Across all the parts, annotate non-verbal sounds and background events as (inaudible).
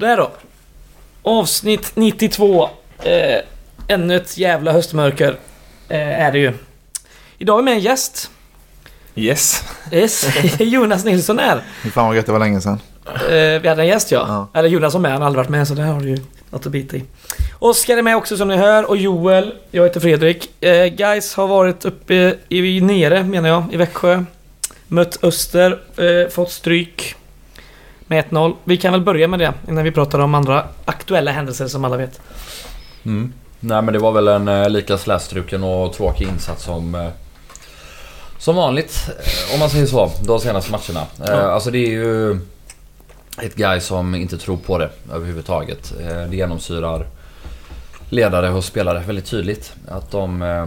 Sådär då. Avsnitt 92. Eh, ännu ett jävla höstmörker eh, är det ju. Idag är med en gäst. Yes. Yes. (laughs) Jonas Nilsson. Fy fan vad gött, det var länge sedan. Eh, vi hade en gäst ja. Ja. Eller Jonas som med, han har aldrig varit med så där har du ju något att bita i. Oskar är med också som ni hör och Joel. Jag heter Fredrik. Eh, guys har varit uppe i, nere menar jag, i Växjö. Mött Öster, eh, fått stryk. Med 1-0. Vi kan väl börja med det innan vi pratar om andra aktuella händelser som alla vet. Mm. Nej men det var väl en eh, lika slätstruken och tråkig insats som eh, Som vanligt eh, om man säger så, de senaste matcherna. Eh, Ja. Alltså det är ju Ett guy som inte tror på det överhuvudtaget. Eh, det genomsyrar ledare och spelare väldigt tydligt. Att de eh,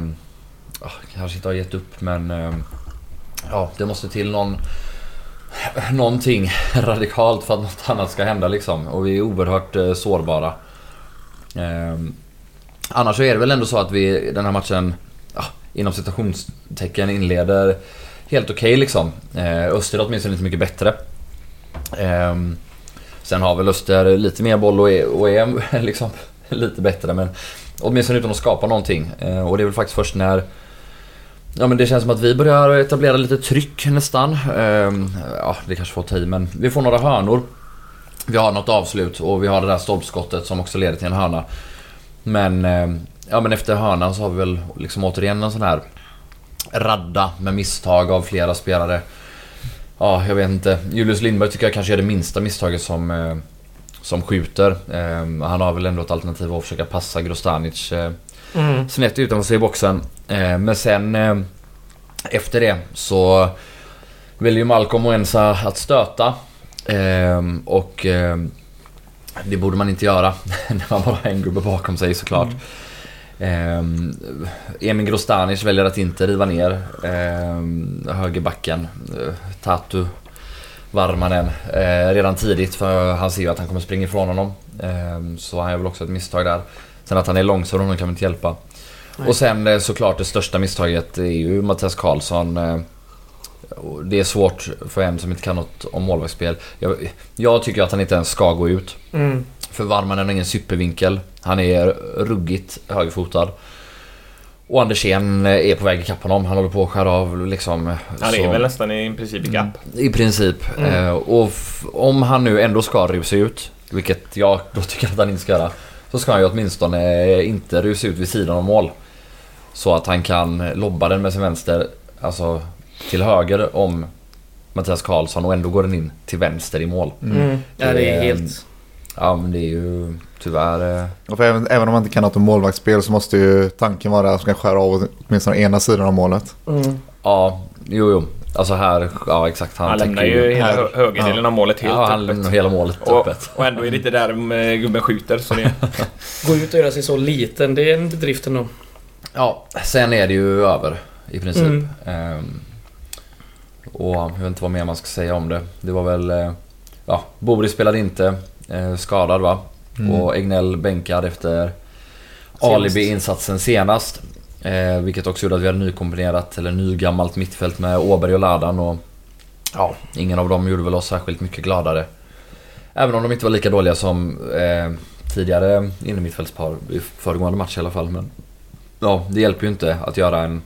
ja, kanske inte har gett upp men Ja, det måste till någon Någonting radikalt för att något annat ska hända liksom. Och vi är oerhört eh, sårbara. Ehm, annars så är det väl ändå så att vi den här matchen ja, inom citationstecken inleder helt okej liksom. Eh, Öster är åtminstone inte mycket bättre. Ehm, sen har väl Öster lite mer boll och är, och är (laughs) liksom lite bättre men åtminstone utan att skapa någonting. Eh, och det är väl faktiskt först när Ja men det känns som att vi börjar etablera lite tryck nästan. Ehm, ja det kanske får ta i men vi får några hörnor. Vi har något avslut och vi har det där stolpskottet som också leder till en hörna. Men, eh, ja, men efter hörnan så har vi väl liksom återigen en sån här radda med misstag av flera spelare. Ja, jag vet inte. Julius Lindberg tycker jag kanske är det minsta misstaget som, eh, som skjuter. Eh, han har väl ändå ett alternativ att försöka passa Grostanic eh, Mm. snett utanför sig i boxen. Eh, men sen eh, efter det så vill ju Malcolm och Ensa att stöta. Eh, och eh, det borde man inte göra (laughs) när man bara har en gubbe bakom sig såklart. Eh, Emin Grostanic väljer att inte riva ner eh, högerbacken. Eh, Tatu Varmanen eh, redan tidigt för han ser ju att han kommer springa ifrån honom. Eh, så han gör väl också ett misstag där. Sen att han är långsam kan man inte hjälpa. Nej. Och sen eh, såklart det största misstaget är ju Mattias Karlsson. eh, Det är svårt för en som inte kan något om målvaktsspel. Jag, jag tycker att han inte ens ska gå ut. Mm. För Varmanen har ingen supervinkel. Han är ruggigt högerfotad. Och Andersén är på väg ikapp honom. Han håller på att skära av liksom. Han så- är väl nästan i princip i gap. i princip. Mm. Eh, och om han nu ändå ska rusa ut, vilket jag då tycker att han inte ska göra. Så ska han ju åtminstone eh, inte rusa ut vid sidan av mål. Så att han kan lobba den med sin vänster, alltså till höger om Mattias Karlsson och ändå går den in till vänster i mål. Mm. Ja, det är helt... Ja men det är ju tyvärr... eh, Och för även, även om man inte kan något om målvaktsspel så måste ju tanken vara att man ska skära av åtminstone ena sidan av målet. Mm. Ja, jo jo. Alltså här, ja exakt. Han, Han lämnar ju hela här. högerdelen av målet helt Ja, han öppet. lämnar hela målet Och, öppet. och ändå är det inte där eh, gubben skjuter. Så det, (laughs) Gå ut och göra sig så liten, det är en bedrift ändå. Ja, sen är det ju över i princip. Mm. Ehm, och jag vet inte vad mer man ska säga om det. Det var väl... eh, Ja, Boris spelade inte. eh, skadad va? Mm. Och Egnell bänkad efter alibi-insatsen senast. Eh, vilket också gjorde att vi hade nykombinerat, eller nygammalt mittfält med Åberg och Ladan och... Ja, ingen av dem gjorde väl oss särskilt mycket gladare. Även om de inte var lika dåliga som eh, tidigare innermittfältspar i föregående match i alla fall. Men ja, det hjälper ju inte att göra en...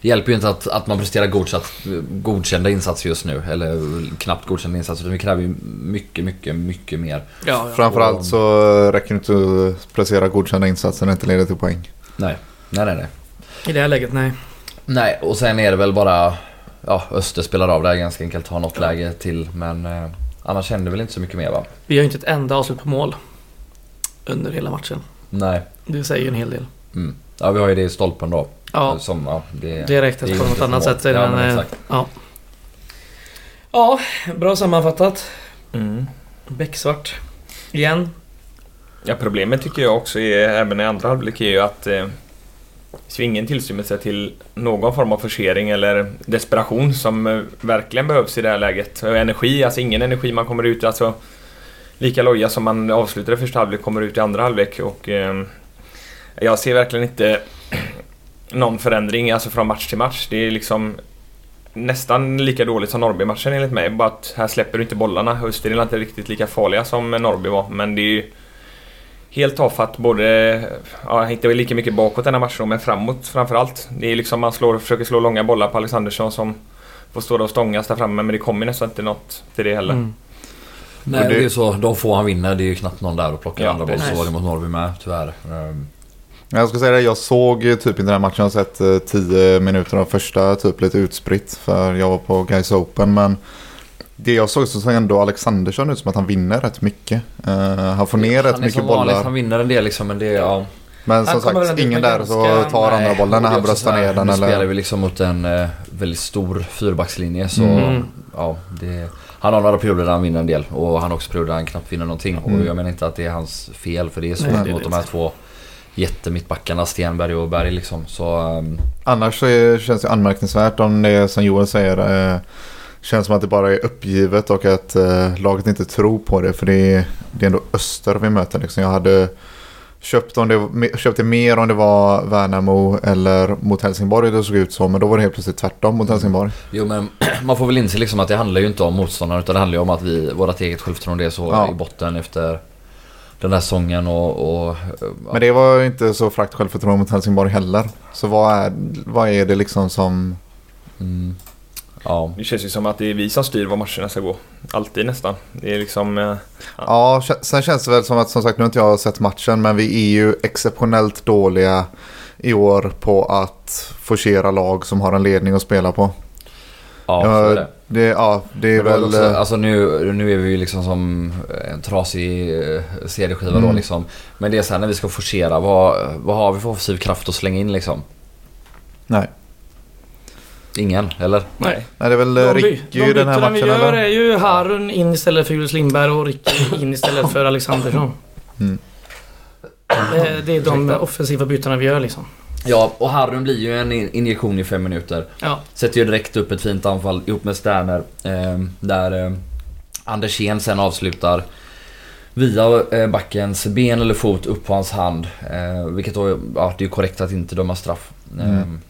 Det hjälper ju inte att, att man presterar godsatt, godkända insatser just nu. Eller knappt godkända insatser. Vi kräver ju mycket, mycket, mycket mer. Ja, ja. Framförallt så räcker det inte att placera godkända insatser när det inte leder till poäng. Nej, nej, nej. nej. I det här läget, nej. Nej, och sen är det väl bara... Ja, Öster spelar av det här ganska enkelt. Har något läge till. Men eh, annars händer väl inte så mycket mer va? Vi har ju inte ett enda avslut på mål. Under hela matchen. Nej. Det säger ju en hel del. Mm. Ja, vi har ju det i stolpen då. Ja, Som, ja, det, det räknas det är på något annat sätt. Ja, men, eh, ja. ja, bra sammanfattat. mm. Becksvart. Igen. Ja, problemet tycker jag också är, även i andra halvlek, är ju att eh, ingen tillstymmelse till någon form av forcering eller desperation som eh, verkligen behövs i det här läget. Och energi, alltså ingen energi man kommer ut, alltså lika loja som man avslutade första halvlek kommer ut i andra halvlek och eh, jag ser verkligen inte (clears throat) någon förändring alltså från match till match. Det är liksom nästan lika dåligt som Norrby-matchen enligt mig. Bara att här släpper du inte bollarna. Österrike är inte riktigt lika farliga som Norrby var. Men det är ju helt tafatt både, ja inte lika mycket bakåt den här matchen men framåt framförallt. Det är liksom man slår, försöker slå långa bollar på Alexandersson som får stå där och stångas där framme men det kommer nästan inte något till det heller. Mm. Nej, det- det är ju så. De få han vinner, det är ju knappt någon där och plockar Ja, andra boll. Så var det mot Norrby med, tyvärr. Ehm, Jag ska säga det, jag såg typ inte den här matchen. Jag har sett eh, 10 minuter av första, typ lite utspritt. För jag var på Guys Open. Men det jag såg så såg ändå Alexandersson ut som att han vinner rätt mycket. Eh, han får ner rätt han är mycket som vanligt, bollar. Han vinner en del liksom, men det är... Ja, Men som sagt, ingen där så tar andra Nej, bollen när han bröstar ner den. Nu spelar Eller... vi liksom mot en eh, väldigt stor fyrbackslinje så Mm. ja, det, han har några perioder där han vinner en del och han har också perioder där han knappt vinner någonting. Mm. Och jag menar inte att det är hans fel för det är svårt mot de här två jättemittbackarna Stenberg och Berg liksom. Så ehm, Annars så är, känns det anmärkningsvärt om det är som Joel säger. Eh, känns som att det bara är uppgivet och att eh, laget inte tror på det. För det är, det är ändå Öster vi möter. Liksom. Jag hade köpt, om det, köpt det mer om det var Värnamo eller mot Helsingborg det såg ut som. Men då var det helt plötsligt tvärtom mot Helsingborg. Jo men (clears throat) man får väl inse liksom att det handlar ju inte om motståndaren utan det handlar ju om att vi, vårt eget självförtroende är så Ja. i botten efter den här säsongen och... och ja. Men det var ju inte så frakt självförtroende mot Helsingborg heller. Så vad är, vad är det liksom som... Mm, ja. Det känns ju som att det är vi som styr var matcherna ska gå. Alltid nästan. Det är liksom... eh, Ja, kä- sen känns det väl som att, som sagt, nu har inte jag sett matchen, men vi är ju exceptionellt dåliga i år på att forcera lag som har en ledning att spela på. Ja, så är det. Det, ja, det är väl... också, eh, alltså nu, nu är vi ju liksom som en trasig eh, CD-skiva då Mm. liksom. Men det är så här när vi ska forcera, vad, vad har vi för offensiv kraft att slänga in liksom? nej. Ingen, eller? Nej. nej, det är väl De, eh, Ricky de den här bytena vi matchen gör eller? är ju Harun in istället för Julius Lindberg och Ricky in istället för Alexandersson. Mm. Det, det är de offensiva bytena vi gör liksom. Ja, och Harun blir ju en in- injektion i fem minuter. Ja. Sätter ju direkt upp ett fint anfall ihop med Sterner. Eh, där eh, Andersén sen avslutar via eh, backens ben eller fot upp på hans hand. Eh, vilket då, ja det är ju korrekt att inte döma straff. Eh, Mm.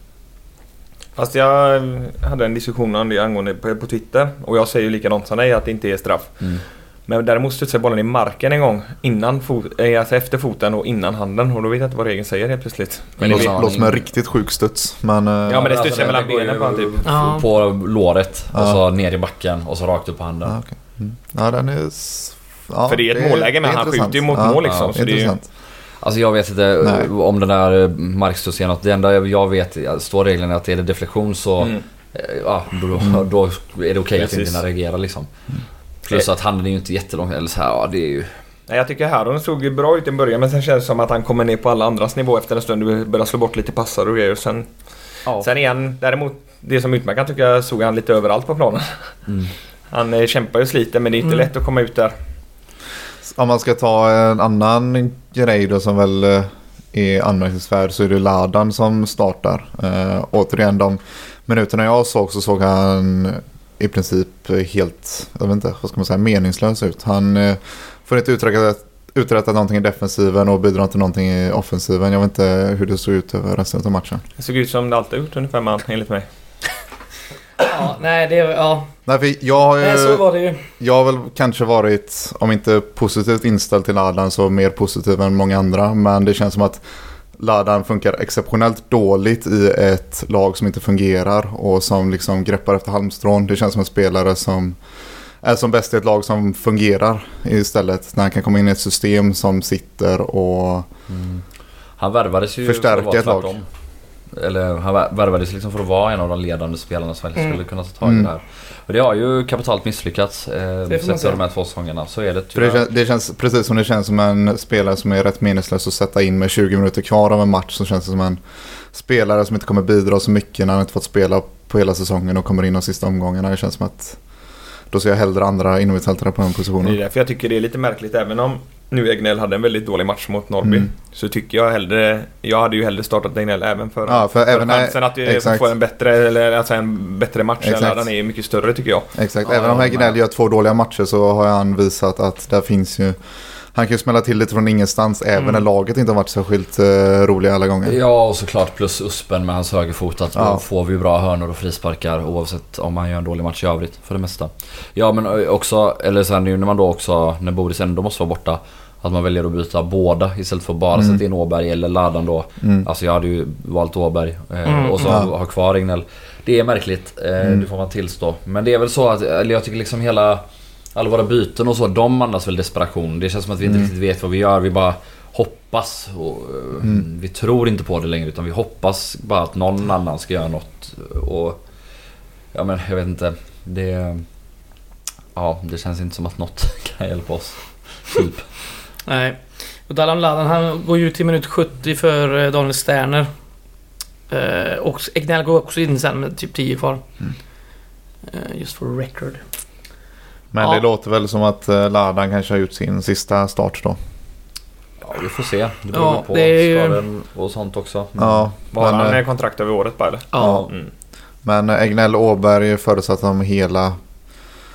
Fast jag hade en diskussion angående på, på Twitter. Och jag säger ju likadant som dig att det inte är straff. Mm. Men däremot studsade bollen i marken en gång. Innan fot, eh, alltså efter foten och innan handen. Och då vet jag inte vad regeln säger helt plötsligt. Men det låter, som en riktigt sjuk studs. Men, eh, Ja, men det alltså, studsar mellan går ju benen på han typ. Ja. På låret och så ner i backen och så rakt upp på handen. ja, okej. mm. ja, den är... Ja, För det är ett målläge det är Han intressant. skjuter ju mot ja, mål liksom. Ja, så det är. Alltså jag vet inte Nej. om den där eh, markstudsen något. Det enda jag vet, står regeln att är det deflektion så mm. ja, då, då är det okej att inte reagera liksom. Plus att handen är ju inte jättelång eller så här, ja det är ju... Nej, jag tycker Haron såg ju bra ut i början men sen känns det som att han kommer ner på alla andras nivå efter en stund. Du börjar slå bort lite passar och grejer. Sen, sen är han däremot, det som utmärker han tycker jag såg han lite överallt på planen. (laughs) Mm. Han eh, kämpar ju och sliter men det är inte Mm. lätt att komma ut där. Om man ska ta en annan grej då som väl eh, är anmärkningsvärd så är det Ladan som startar. Eh, återigen de minuterna jag såg så såg han i princip helt, jag vet inte, vad ska man säga, meningslös ut. Han eh, får inte uträtta, uträtta någonting i defensiven och bidrar inte någonting i offensiven. Jag vet inte hur det såg ut över resten av matchen. Det såg ut som det alltid gjort ungefär med han, enligt mig. ja. Nej, det... Ja. Nej, för jag, har ju- Nej, så var det ju. jag har väl kanske varit, om inte positivt inställd till Ladan så mer positiv än många andra. Men det känns som att Ladan funkar exceptionellt dåligt i ett lag som inte fungerar och som liksom greppar efter halmstrån. Det känns som en spelare som är som bäst i ett lag som fungerar istället. När han kan komma in i ett system som sitter och... Mm. Han värvades ju Förstärka ett lag. Eller han vär- värvades liksom för att vara en av de ledande spelarna som Mm. skulle kunna ta tag i Mm. det här. Och det har ju kapitalt misslyckats. Eh, sett de här två säsongerna. Så är det För det, känns, det känns precis som det känns som en spelare som är rätt meningslös att sätta in med 20 minuter kvar av en match. Så känns det som en spelare som inte kommer bidra så mycket när han inte fått spela på hela säsongen och kommer in de sista omgångarna. Det känns som att då ser jag hellre andra innermittfältare på den Det är positionen. därför jag tycker det är lite märkligt även om nu Egnell hade en väldigt dålig match mot Norrby. Mm. Så tycker jag hellre, jag hade ju hellre startat Egnell även för, Ja, för även när- chansen att vi exakt. får en bättre, eller alltså en bättre match. Exakt. Eller den är mycket större tycker jag. Exakt, Ja, även om jag Häggnell med. gör två dåliga matcher så har han visat att där finns ju Han kan ju smälla till lite från ingenstans även Mm. när laget inte har varit särskilt uh, roliga alla gånger. Ja, och såklart plus Uspen med hans högerfot. Att Ja. då får vi bra hörnor och frisparkar oavsett om han gör en dålig match i övrigt för det mesta. Ja, men ö, också, eller sen nu när man då också, när Boris ändå måste vara borta. Att man väljer att byta båda istället för att bara Mm. sätta in Åberg eller Ladan då. Mm. Alltså jag hade ju valt Åberg eh, Mm. och så Ja. ha kvar Regnell. Det är märkligt, eh, Mm. det får man tillstå. Men det är väl så att, eller jag tycker liksom hela... Alla våra byten och så, de andas väl desperation. Det känns som att vi inte Mm. riktigt vet vad vi gör. Vi bara hoppas. Och, eh, Mm. Vi tror inte på det längre utan vi hoppas bara att någon annan ska göra något. Och... Ja men jag vet inte. Det... Ja, det känns inte som att något (laughs) kan hjälpa oss. Typ. Nej. Och Dallan Ladan han går ju ut i minut 70 för eh, Daniel Sterner. Eh, och Egnell går också in sen med typ 10 kvar. Mm. Eh, just for record. Men Ja. det låter väl som att uh, Ladan kanske har gjort sin sista start då. Ja, vi får se. Det beror Ja, på det är skador och sånt också. Mm. Ja, Var men, han eh, eh, kontrakt över året bara eller? Ja. Mm. men eh, Egnell Åberg förutsatt om hela...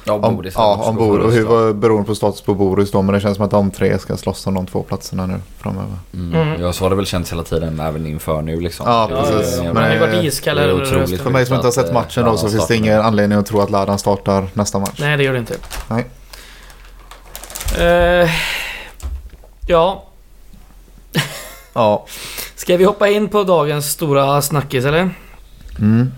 Ja, Om, Boris ja, om går Bor, och hur beroende på status på Boris då. Men det känns som att de tre ska slåss om de två platserna nu framöver. Mm. Mm. Ja, så har det väl känts hela tiden även inför nu liksom. Ja, Det precis. Men han har ju varit iskall det är eller otroligt rösten. För mig som inte har sett eh, matchen då så finns det ingen anledning att tro att Ladan startar nästa match. Nej, det gör det inte. Nej. Eh, ja, Ja. ska vi hoppa in på dagens stora snackis eller? Mm.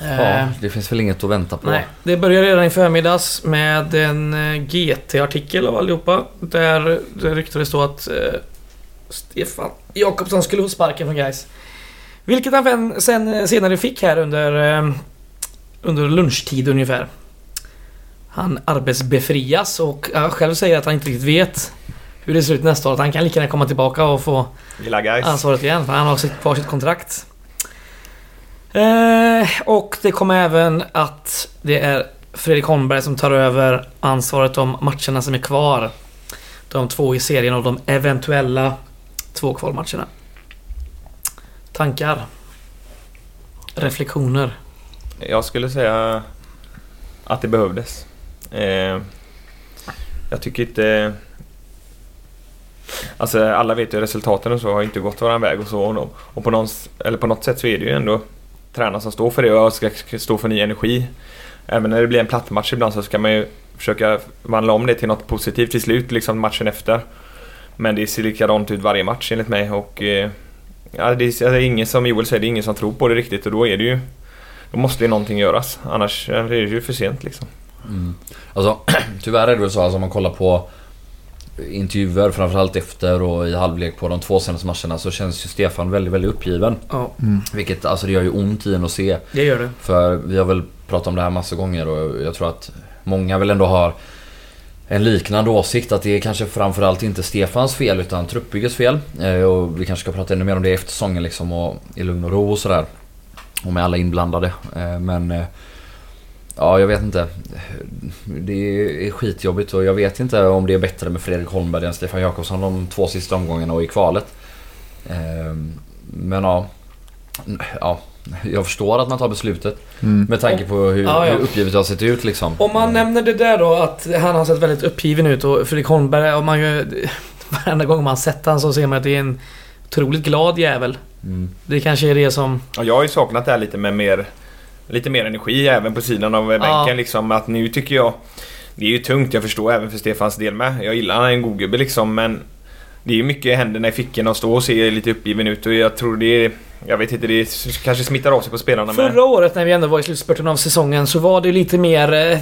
Eh, Ja, det finns väl inget att vänta på. Nej, det började redan i förmiddags med en eh, GT-artikel av allihopa. Där det ryktades då att eh, Stefan Jakobsson skulle få sparken från Gais. Vilket han sen, sen eh, senare fick här under, eh, under lunchtid ungefär. Han arbetsbefrias och han själv säger att han inte riktigt vet hur det ser ut nästa år. Att han kan lika gärna komma tillbaka och få ansvaret igen för han har sitt, kvar sitt kontrakt. Eh, och det kommer även att det är Fredrik Holmberg som tar över ansvaret om matcherna som är kvar. De två i serien och de eventuella två kvalmatcherna. Tankar? Reflektioner? Jag skulle säga att det behövdes. Eh, jag tycker inte... Alltså alla vet ju resultaten och så har inte gått våran väg och så. Och, och på, någon, eller på något sätt så är det ju ändå tränaren som står för det och ska stå för ny energi. Även när det blir en platt match ibland så ska man ju försöka vandla om det till något positivt till slut, liksom matchen efter. Men det ser likadant ut varje match enligt mig och... Eh, ja, det är, det är ingen som Joel säger, det är ingen som tror på det riktigt och då är det ju... Då måste ju någonting göras, annars är det ju för sent liksom. Mm. Alltså, (clears throat) tyvärr är det väl så alltså, om man kollar på intervjuer framförallt efter och i halvlek på de två senaste matcherna så känns ju Stefan väldigt, väldigt uppgiven. Ja, Vilket alltså det gör ju ont i en att se. det gör det. För vi har väl pratat om det här massa gånger och jag tror att många väl ändå har en liknande åsikt att det är kanske framförallt inte Stefans fel utan truppbyggets fel. Eh, Och vi kanske ska prata ännu mer om det efter säsongen liksom och i lugn och ro och sådär. Och med alla inblandade. Eh, Men eh, Ja, jag vet inte. Det är skitjobbigt och jag vet inte om det är bättre med Fredrik Holmberg än Stefan Jakobsson de två sista omgångarna och i kvalet. Eh, Men ja. Ja, jag förstår att man tar beslutet. Mm. Med tanke på hur, Ja, ja. hur uppgivet det har sett ut liksom. Om man nämner det där då att han har sett väldigt uppgiven ut och Fredrik Holmberg, om man ju... (laughs) Varenda gång man sett han så ser man att det är en otroligt glad jävel. Mm. Det kanske är det som... Ja, jag har ju saknat det här lite med mer, lite mer energi även på sidan av bänken Ja. liksom. Att nu tycker jag... Det är ju tungt, jag förstår även för Stefans del med. Jag gillar han är en god gubbe liksom men... Det är ju mycket händerna i fickorna och stå och se lite uppgiven ut och jag tror det är... Jag vet inte, det är, kanske smittar av sig på spelarna med. Förra året när vi ändå var i slutspurten av säsongen så var det lite mer... eh,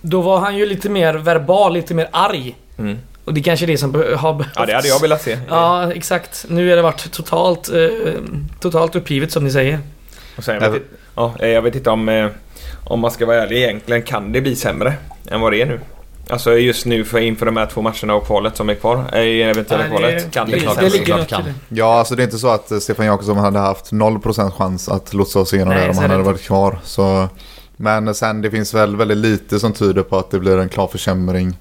Då var han ju lite mer verbal, lite mer arg. Mm. Och det kanske är det som har behövts. Ja, det hade jag velat se. Ja, exakt. Nu har det varit totalt, eh, totalt uppgivet som ni säger. Och sen, jag, vet, inte- ja, eh, jag vet inte om, eh, om man ska vara ärlig egentligen kan det bli sämre än vad det är nu. Alltså just nu för inför de här två matcherna och kvalet som är kvar, eh, i eventuella Nej, det- kvalet, kan det, det det ligger klart kan. det. Ja, alltså det är inte så att Stefan Jakobsson hade haft 0% chans att lotsa oss igenom Nej, det om han det hade varit kvar. Så, men sen det finns väl väldigt lite som tyder på att det blir en klar försämring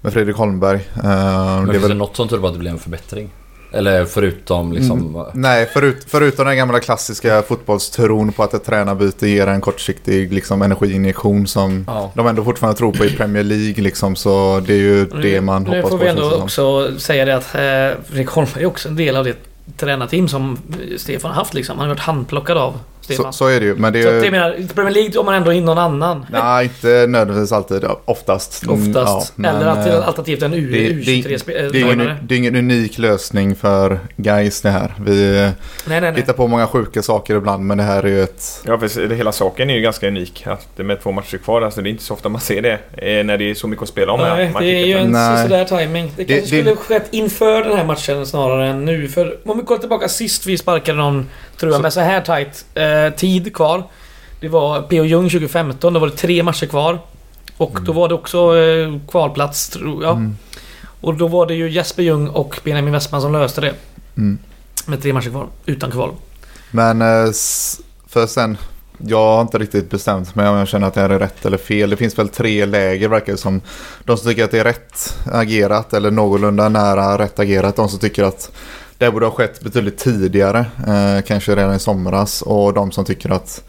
med Fredrik Holmberg. Eh, Men det är finns det väl, något som tyder på att det blir en förbättring? Eller förutom liksom... Nej, förut, förutom den gamla klassiska fotbollstron på att ett tränarbyte ger en kortsiktig liksom, energiinjektion som Ja. de ändå fortfarande tror på i Premier League. Liksom, så det är ju det man nu hoppas får på. vi känns det ändå som. också säga det att eh, Fredrik Holmberg är också en del av det tränarteam som Stefan har haft liksom. Han har varit handplockad av Så. Så, så är det ju. Men det är jag ju... menar, i Premier League har man ändå in någon annan. Nej, inte nödvändigtvis alltid. Oftast. Mm, Oftast. ja, Eller men, att eh, alternativt en U- det- det- det är ingen, U23-spelare. det är ingen unik lösning för guys det här. Vi eh, Nej, nej, nej. hittar på många sjuka saker ibland men det här är ju ett... Ja, för det- hela saken är ju ganska unik. Att med två matcher kvar, alltså det är inte så ofta man ser det. eh, När det är så mycket att spela om. Nej, det är ju en Nej. sådär timing. Det Det- kanske det- skulle skett inför den här matchen snarare än nu. För om vi kollar tillbaka sist vi sparkade någon, tror jag, Så- med så här tight eh, tid kvar. Det var P.O. Jung 2015, då var det tre matcher kvar. Och då var det också eh, kvalplats, tror jag. Mm, Och då var det ju Jesper Ljung och Benjamin Westman som löste det. mm. Med tre matcher kvar, utan kval. Men eh, för sen, jag har inte riktigt bestämt mig om jag känner att det här är rätt eller fel. Det finns väl tre läger verkar det som. De som tycker att det är rätt agerat eller någorlunda nära rätt agerat. De som tycker att det borde ha skett betydligt tidigare. Eh, kanske redan i somras. Och de som tycker att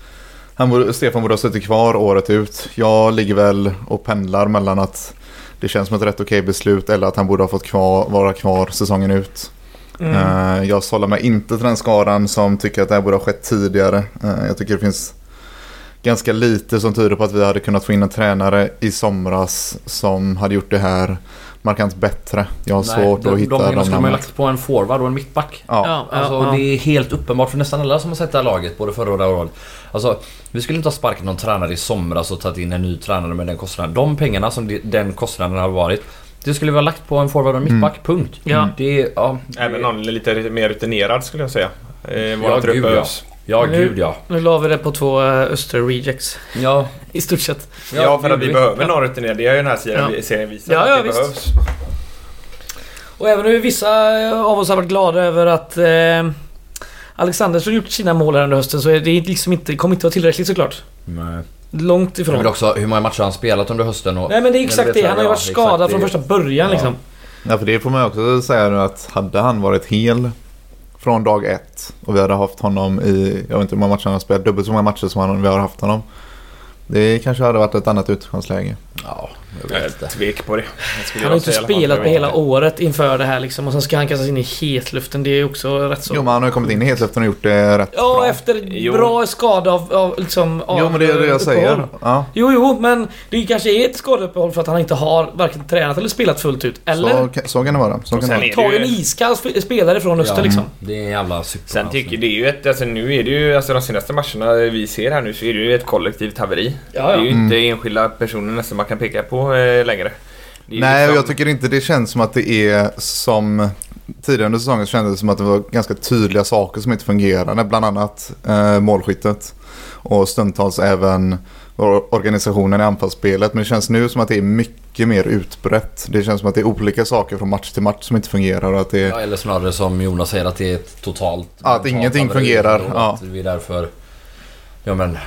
han borde, Stefan borde ha suttit kvar året ut. Jag ligger väl och pendlar mellan att det känns som ett rätt okej beslut eller att han borde ha fått kvar, vara kvar säsongen ut. Mm. Eh, Jag sållar mig inte till den skaran som tycker att det här borde ha skett tidigare. Eh, Jag tycker det finns ganska lite som tyder på att vi hade kunnat få in en tränare i somras som hade gjort det här markant bättre. Jag har svårt de, att hitta de pengarna de skulle man ju namnen. lagt på en forward och en mittback. Ja. Ja, ja, Alltså ja. det är helt uppenbart för nästan alla som har sett det här laget, både förra och det här året. Alltså, vi skulle inte ha sparkat någon tränare i somras och tagit in en ny tränare med den kostnaden. De pengarna som den kostnaden har varit, det skulle vi ha lagt på en forward och en mittback, punkt. Ja. Det är, ja... det- Även någon lite mer rutinerad skulle jag säga. Eh, våra Ja, gud, ja. Ja, Nu- gud ja. Nu la vi det på två eh, Öster-rejects. Ja, (laughs) I stort sett. Ja, för att vi gud, behöver någon rutinerad. Det har ju den här serien, Ja. serien visat Ja, att ja, det visst. behövs. Och även nu vissa eh, av oss har varit glada över att eh, Alexandersson gjort sina mål här under hösten så är det liksom inte, kommer inte vara tillräckligt såklart. Nej. Långt Men ifrån. också hur många matcher har han spelat under hösten och... Nej men det är exakt Men det. Han har ju varit ja, skadad från första början Ja. liksom. Ja, för det får man ju också säga nu att hade han varit hel från dag ett och vi hade haft honom i, jag vet inte hur många matcher han har spelat, dubbelt så många matcher som han, vi har haft honom. Det kanske hade varit ett annat utgångsläge. Ja, jag Jag vet inte. tvek på det. Han har jag inte spelat på hela året inför det här liksom. Och sen ska han kastas in i hetluften. Det är ju också rätt så... Jo, men han har ju kommit in i hetluften och gjort det rätt Ja, bra. efter Jo. bra skada av, av liksom... Av Jo, men det är det jag säger. uppehåll. Ja, Jo, jo, men det kanske är ett skadeuppehåll för att han inte har varken tränat eller spelat fullt ut. Eller? så, så kan det vara. Så kan det vara. är- Ta det en ju- iskall sp- spelare från Öster Ja. liksom. Det är en jävla cykel. Sen tycker det är ju ett, alltså nu är det ju, alltså de senaste matcherna vi ser här nu så är det ju ett kollektivt haveri. Ja, Det är ja. ju inte enskilda personer nästan man kan peka på eh, längre. Nej, och liksom- jag tycker inte det känns som att det är som tidigare under säsongen kändes det som att det var ganska tydliga saker som inte fungerade. Bland annat eh, målskyttet och stundtals även or- organisationen i anfallsspelet. Men det känns nu som att det är mycket mer utbrett. Det känns som att det är olika saker från match till match som inte fungerar. Och att det är... Ja, eller snarare som Jonas säger att det är ett totalt... Ja, att ingenting fungerar, ja. Att vi därför... Ja men...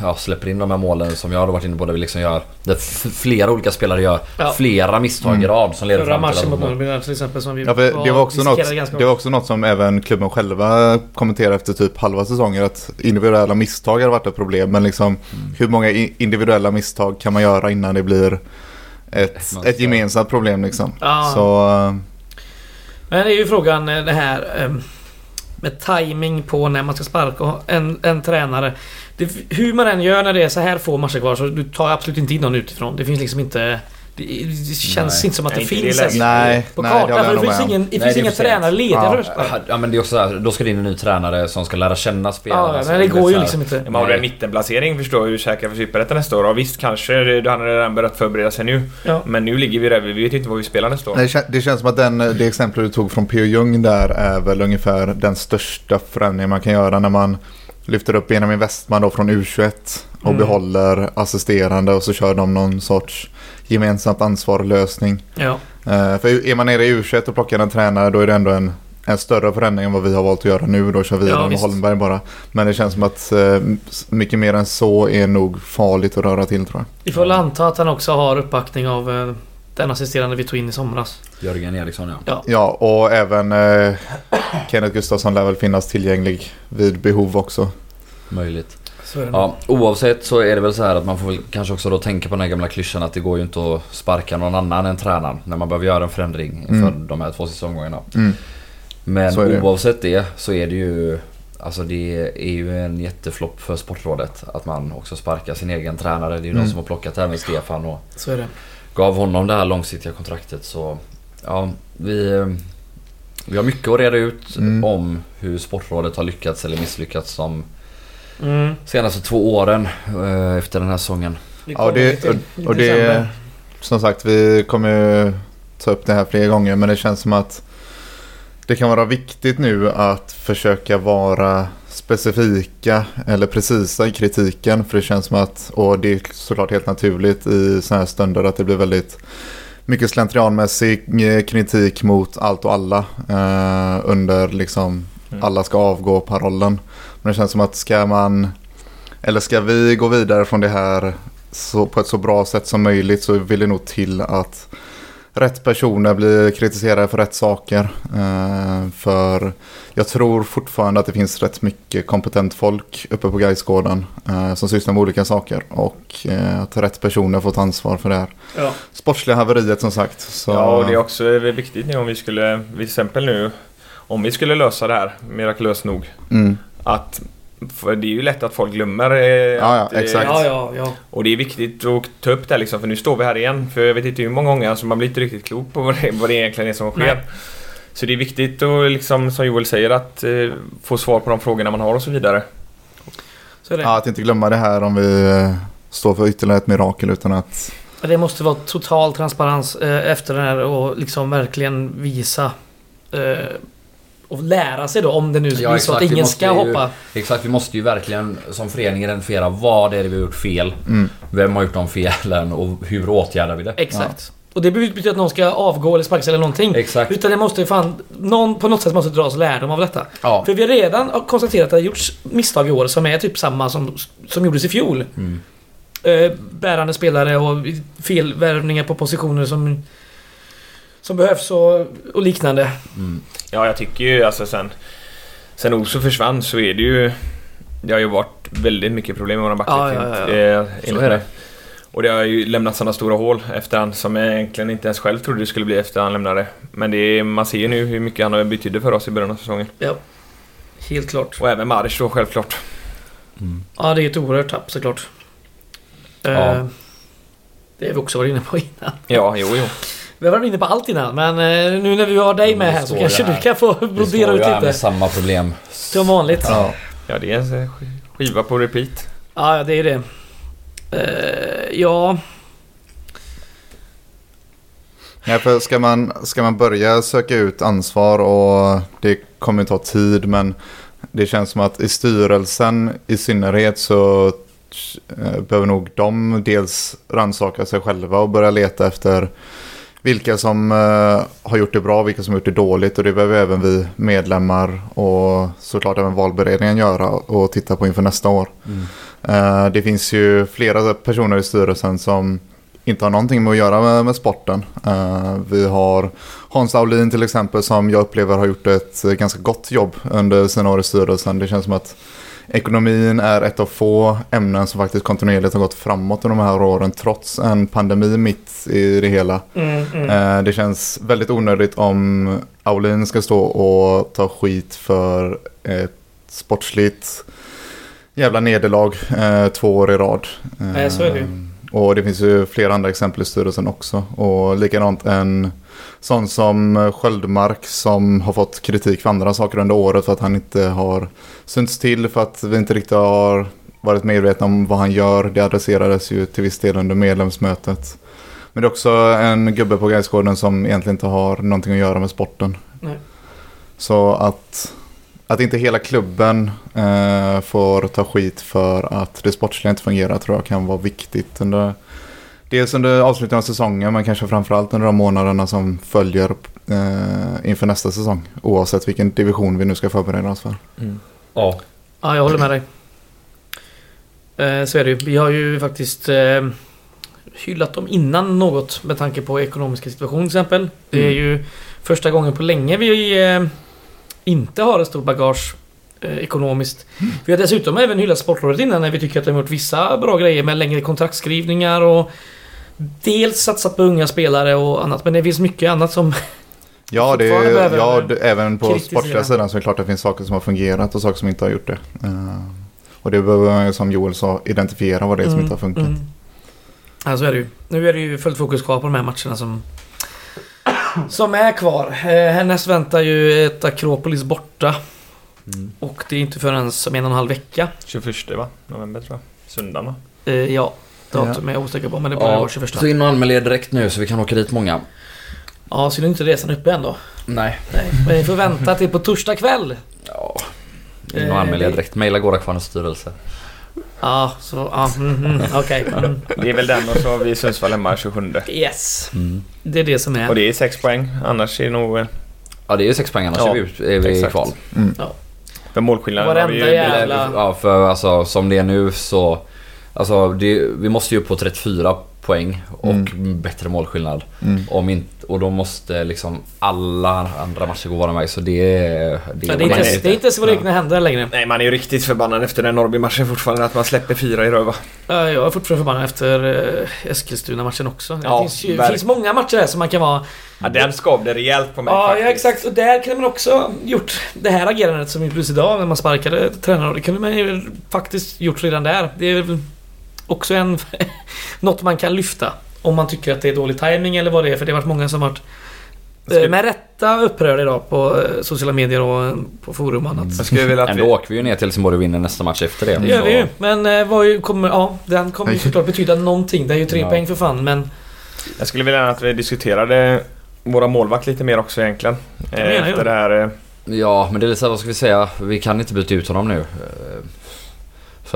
Ja, släpper in de här målen som jag har varit inne på där vi liksom gör... Där flera olika spelare gör Ja. flera misstag i rad som leder Förra fram till matchen att mot Norrby till exempel som vi Ja, det, var också något, det var också något som även klubben själva kommenterade efter typ halva säsongen. Att individuella misstag har varit ett problem. Men liksom hur många individuella misstag kan man göra innan det blir ett, ett gemensamt problem liksom. Ja. Så eh, Men det är ju frågan eh, det här eh, med timing på när man ska sparka en, en tränare. Det, hur man än gör när det är så här få matcher kvar så du tar absolut inte in någon utifrån. Det finns liksom inte... Det, det känns Nej. inte som att det Nej, inte finns det ens nej, på nej det kartan. det nog finns ingen, det Nej, finns det är inga tränare lediga Ja. Ja men det är också så här, då ska det in en ny tränare som ska lära känna spelarna. Ja, men det går ju liksom inte. Ja, men har du en mittenplacering förstår jag hur säkra för Superettan nästa år. Och visst, kanske det- han har redan börjat förbereda sig nu. Ja. Men nu ligger vi där, vi vet ju inte vad vi spelar nästa år. Nej, Det, det känns som att den, det exempel du tog från P.O. Jung där är väl ungefär den största förändringen man kan göra när man lyfter upp Benjamin Westman då från U21 och Mm. behåller assisterande och så kör de någon sorts gemensamt ansvar-lösning. Ja. Eh, För är man nere i U21 och plockar en tränare då är det ändå en, en större förändring än vad vi har valt att göra nu. Då kör vi Ja, med. Holmberg bara. Men det känns som att eh, mycket mer än så är nog farligt att röra till tror jag. Vi får väl anta att han också har uppbackning av eh, Den assisterande vi tog in i somras. Jörgen Eriksson ja. Ja, och även eh, Kenneth Gustafsson lär väl finnas tillgänglig vid behov också. Möjligt. Ja, oavsett så är det väl så här att man får väl kanske också då tänka på den här gamla klyschan att det går ju inte att sparka någon annan än tränaren när man behöver göra en förändring inför Mm. de här två säsongerna. Mm. Men det. oavsett det så är det ju Alltså det är ju en jätteflopp för Sportrådet att man också sparkar sin egen tränare. Det är ju Mm. de som har plockat även Stefan och Så är det. gav honom det här långsiktiga kontraktet. Så ja, vi, vi har mycket att reda ut Mm. om hur Sportrådet har lyckats eller misslyckats de Mm. senaste två åren eh, efter den här säsongen. Ja, det, och, och det som sagt vi kommer ju ta upp det här fler gånger men det känns som att det kan vara viktigt nu att försöka vara specifika eller precisa i kritiken för det känns som att, och det är såklart helt naturligt i sådana här stunder att det blir väldigt mycket slentrianmässig eh, kritik mot allt och alla eh, under liksom Mm. alla ska avgå parollen. Men det känns som att ska man eller ska vi gå vidare från det här så, på ett så bra sätt som möjligt så vill det nog till att rätt personer blir kritiserade för rätt saker. Eh, för jag tror fortfarande att det finns rätt mycket kompetent folk uppe på Gaisgården eh, som sysslar med olika saker och eh, att rätt personer får ta ansvar för det här Ja. sportsliga haveriet som sagt. Så, Ja, och det är också viktigt nu om vi skulle, till exempel nu, om vi skulle lösa det här, mirakulöst nog, mm, att för det är ju lätt att folk glömmer. eh, Ja, att, ja, eh, exakt. Ja, ja, ja. Och det är viktigt att ta upp det liksom, för nu står vi här igen. För jag vet inte hur många gånger, alltså man blir inte riktigt klok på vad det, vad det egentligen är som sker. Nej. Så det är viktigt att, liksom, som Joel säger, att eh, få svar på de frågorna man har och så vidare. Så är det. ja, att inte glömma det här om vi eh, står för ytterligare ett mirakel utan att Det måste vara total transparens eh, efter den här och liksom verkligen visa eh, och lära sig då om det nu Ja, blir så att ingen ska ju- hoppa. Exakt, vi måste ju verkligen som förening identifiera vad det är vi har gjort fel. mm, Vem har gjort de felen och hur åtgärdar vi det? Exakt. Och det behöver inte betyda att någon ska avgå eller sparkas eller någonting. Exakt. Utan det måste ju fan... Någon på något sätt måste dras lärdom av detta. Ja. För vi har redan konstaterat att det har gjorts misstag i år som är typ samma som, som gjordes i fjol. Mm. Eh, bärande spelare och felvärvningar på positioner som... Som behövs och, och liknande. Mm. Ja, jag tycker ju alltså sen... Sen Oso försvann så är det ju... Det har ju varit väldigt mycket problem med våra backar. Ja, ja, ja, eh, Så enligt är det. Och det har ju lämnat sådana stora hål efter han som jag egentligen inte ens själv trodde det skulle bli efter han lämnade. Men det är, man ser ju nu hur mycket han betydde för oss i början av säsongen. Ja. Helt klart. Och även Maric då självklart. Mm. Ja, det är ett oerhört tapp såklart. Eh, Ja. Det har vi också varit inne på innan. Ja, jo, jo. Vi har varit inne på allt innan, men eh, nu när vi har dig med här så kanske här. du kan få brodera ut lite. med samma problem. Som vanligt. Ja, ja, det är en sk- skiva på repeat. ja det är det. Eh, ja, Ja, för ska man, ska man börja söka ut ansvar och det kommer ta tid men det känns som att i styrelsen i synnerhet så eh, behöver nog de dels rannsaka sig själva och börja leta efter vilka som eh, har gjort det bra, vilka som har gjort det dåligt och det behöver även vi medlemmar och såklart även valberedningen göra och titta på inför nästa år. Mm. Eh, Det finns ju flera personer i styrelsen som inte har någonting med att göra med, med sporten. Eh, Vi har Hans Aulin till exempel som jag upplever har gjort ett ganska gott jobb under sina år i styrelsen. Det känns som att ekonomin är ett av få ämnen som faktiskt kontinuerligt har gått framåt under de här åren trots en pandemi mitt i det hela. mm, mm. Eh, Det känns väldigt onödigt om Aulin ska stå och ta skit för ett sportsligt jävla nederlag eh, två år i rad. Eh, Nej, så är det ju. Och det finns ju flera andra exempel i styrelsen också. Och likadant en sån som Sköldmark som har fått kritik för andra saker under året för att han inte har synts till för att vi inte riktigt har varit medvetna om vad han gör. Det adresserades ju till viss del under medlemsmötet. Men det är också en gubbe på Gaisgården som egentligen inte har någonting att göra med sporten. Nej. Så att, att inte hela klubben eh, får ta skit för att det sportsliga inte fungerar tror jag kan vara viktigt. Under, dels under avslutningen av säsongen men kanske framförallt under de månaderna som följer eh, inför nästa säsong. Oavsett vilken division vi nu ska förbereda oss för. Ja. Ja, jag håller med dig. Eh, så är det ju. Vi har ju faktiskt... Eh, hyllat dem innan något med tanke på ekonomiska situation till exempel. Det är ju första gången på länge vi eh, inte har ett stort bagage eh, ekonomiskt. Vi har dessutom även hyllat Sportrådet innan när vi tycker att de har gjort vissa bra grejer med längre kontraktskrivningar och dels satsat på unga spelare och annat. Men det finns mycket annat som... (laughs) Ja, det, behöver ja det, även på sportsliga sidan så är det klart att det finns saker som har fungerat och saker som inte har gjort det. Eh, och det behöver man ju som Joel sa identifiera vad det är som Mm, inte har funkat. mm. Ja, så är det ju. Nu är det ju fullt fokus kvar på de här matcherna som... Som är kvar. Eh, härnäst väntar ju ett Akropolis borta. Mm. Och det är inte förrän som en och en halv vecka. 21 va? November tror jag. Söndagen va? Eh, ja, datum är jag osäker på men det borde Ja, vara 21. så in och anmäl er direkt nu så vi kan åka dit många. Ja, så är inte resan uppe än då. Nej. Nej, men vi får vänta till på torsdag kväll. Ja. In och anmäl er direkt. Maila Gårdakvarnens styrelse. Ja, så... Ja, mm, mm, okej. Mm. Det är väl den och så har vi Sundsvall hemma 27. Yes. Mm. Det är det som är. Och det är 6 poäng. Annars är det nog... eh, Ja det är ju sex poäng annars Ja, är vi, är vi i kval. För målskillnaden har vi ju... Varenda jävla- ja för alltså som det är nu så Alltså det, vi måste ju upp på 34 poäng och bättre målskillnad. Mm. Om inte, och då måste liksom alla andra matcher gå vår väg så det är... Det det, är inte, ordentligt. det är inte våra egna händer längre. Nej, man är ju riktigt förbannad efter den Norrby-matchen fortfarande att man släpper fyra i röva. Ja, Jag är fortfarande förbannad efter eh, Eskilstuna-matchen också. Det Ja, finns, ju, finns många matcher där som man kan vara... Ja, den skavde rejält på mig Ja, faktiskt. ja, exakt. Och där kunde man också gjort det här agerandet som gjordes idag när man sparkade tränare. Det kunde man ju faktiskt gjort redan där. Det är också en... (laughs) något man kan lyfta. Om man tycker att det är dålig timing eller vad det är. För det har varit många som varit Ska- eh, med rätta upprörda idag på eh, sociala medier och eh, på forum och annat. Jag skulle vilja att Ändå vi... åker vi ju ner till Helsingborg och vinner nästa match efter det. Det gör vi ju. Men vad ju kommer... Ja, den kommer ju såklart betyda någonting. Det är ju tre Ja. poäng för fan men... Jag skulle vilja att vi diskuterade våra målvakt lite mer också egentligen. Menar. Efter det här... Ja, men det är lite så här, vad ska vi säga? Vi kan inte byta ut honom nu.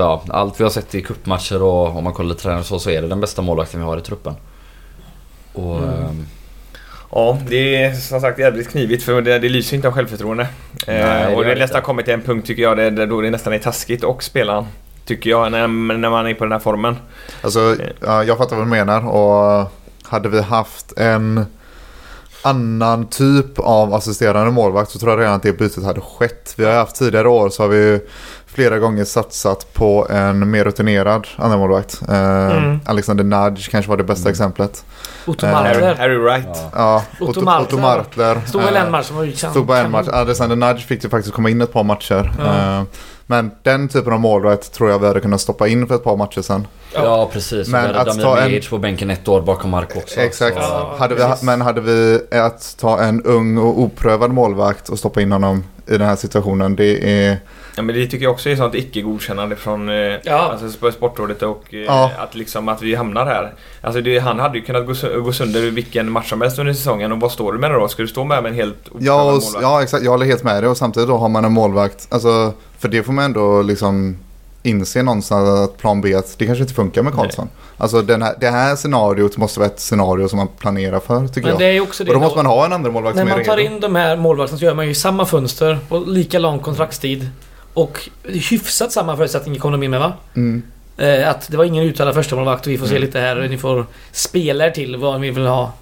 Eh, ja, allt vi har sett i cupmatcher och om man kollar tränare och så, så är det den bästa målvakten vi har i truppen. Och... Mm. ehm, Ja, det är som sagt jävligt knivigt för det, det lyser inte av självförtroende. Nej, eh, och gör det det nästan kommit till en punkt tycker jag där, där då det nästan är taskigt och spela Tycker jag när, när man är på den här formen. Alltså, ja, jag fattar vad du menar och hade vi haft en annan typ av assisterande målvakt så tror jag redan att det bytet hade skett. Vi har haft tidigare år så har vi ju flera gånger satsat på en mer rutinerad andra målvakt. Eh, Mm. Alexander Nudge kanske var det bästa exemplet. Otto Eh, Harry, Martler. Harry Wright. ja. Ja, Otto Otto, Martler. Otto Martler. Stod väl eh, en match som var kan- Stod på en match. Alexander Nudge fick ju faktiskt komma in ett par matcher. Ja. Eh, Men den typen av målvakt tror jag vi hade kunnat stoppa in för ett par matcher sen. ja, precis. Men att att ta en- på bänken ett år bakom Marco också. Exakt. Så, Ja, hade vi, men hade vi att ta en ung och oprövad målvakt och stoppa in honom i den här situationen. Det är... Ja, men det tycker jag också är sånt icke-godkännande från eh, Ja. alltså, sp- Sportrådet och eh, Ja. att, liksom, att vi hamnar här. Alltså det, han hade ju kunnat gå, gå sönder vilken match som helst under säsongen och vad står du med då? Ska du stå med med en helt Ja, och, målvakt? ja, exakt. Jag håller helt med dig. Och samtidigt då har man en målvakt. Alltså, för det får man ändå liksom inse någonstans att plan B, att det kanske inte funkar med Karlsson. Alltså den här, det här scenariot måste vara ett scenario som man planerar för tycker Men jag. det är också det och då då. måste man ha en andra målvakt När som är man tar redo. in de här målvakterna så gör man ju samma fönster och lika lång kontraktstid. Och hyfsat samma förutsättning kom de in med va? Mm. Eh, att det var ingen uttalad första målvakt och vi får se Mm. lite här och ni får spela er till vad vi vill ha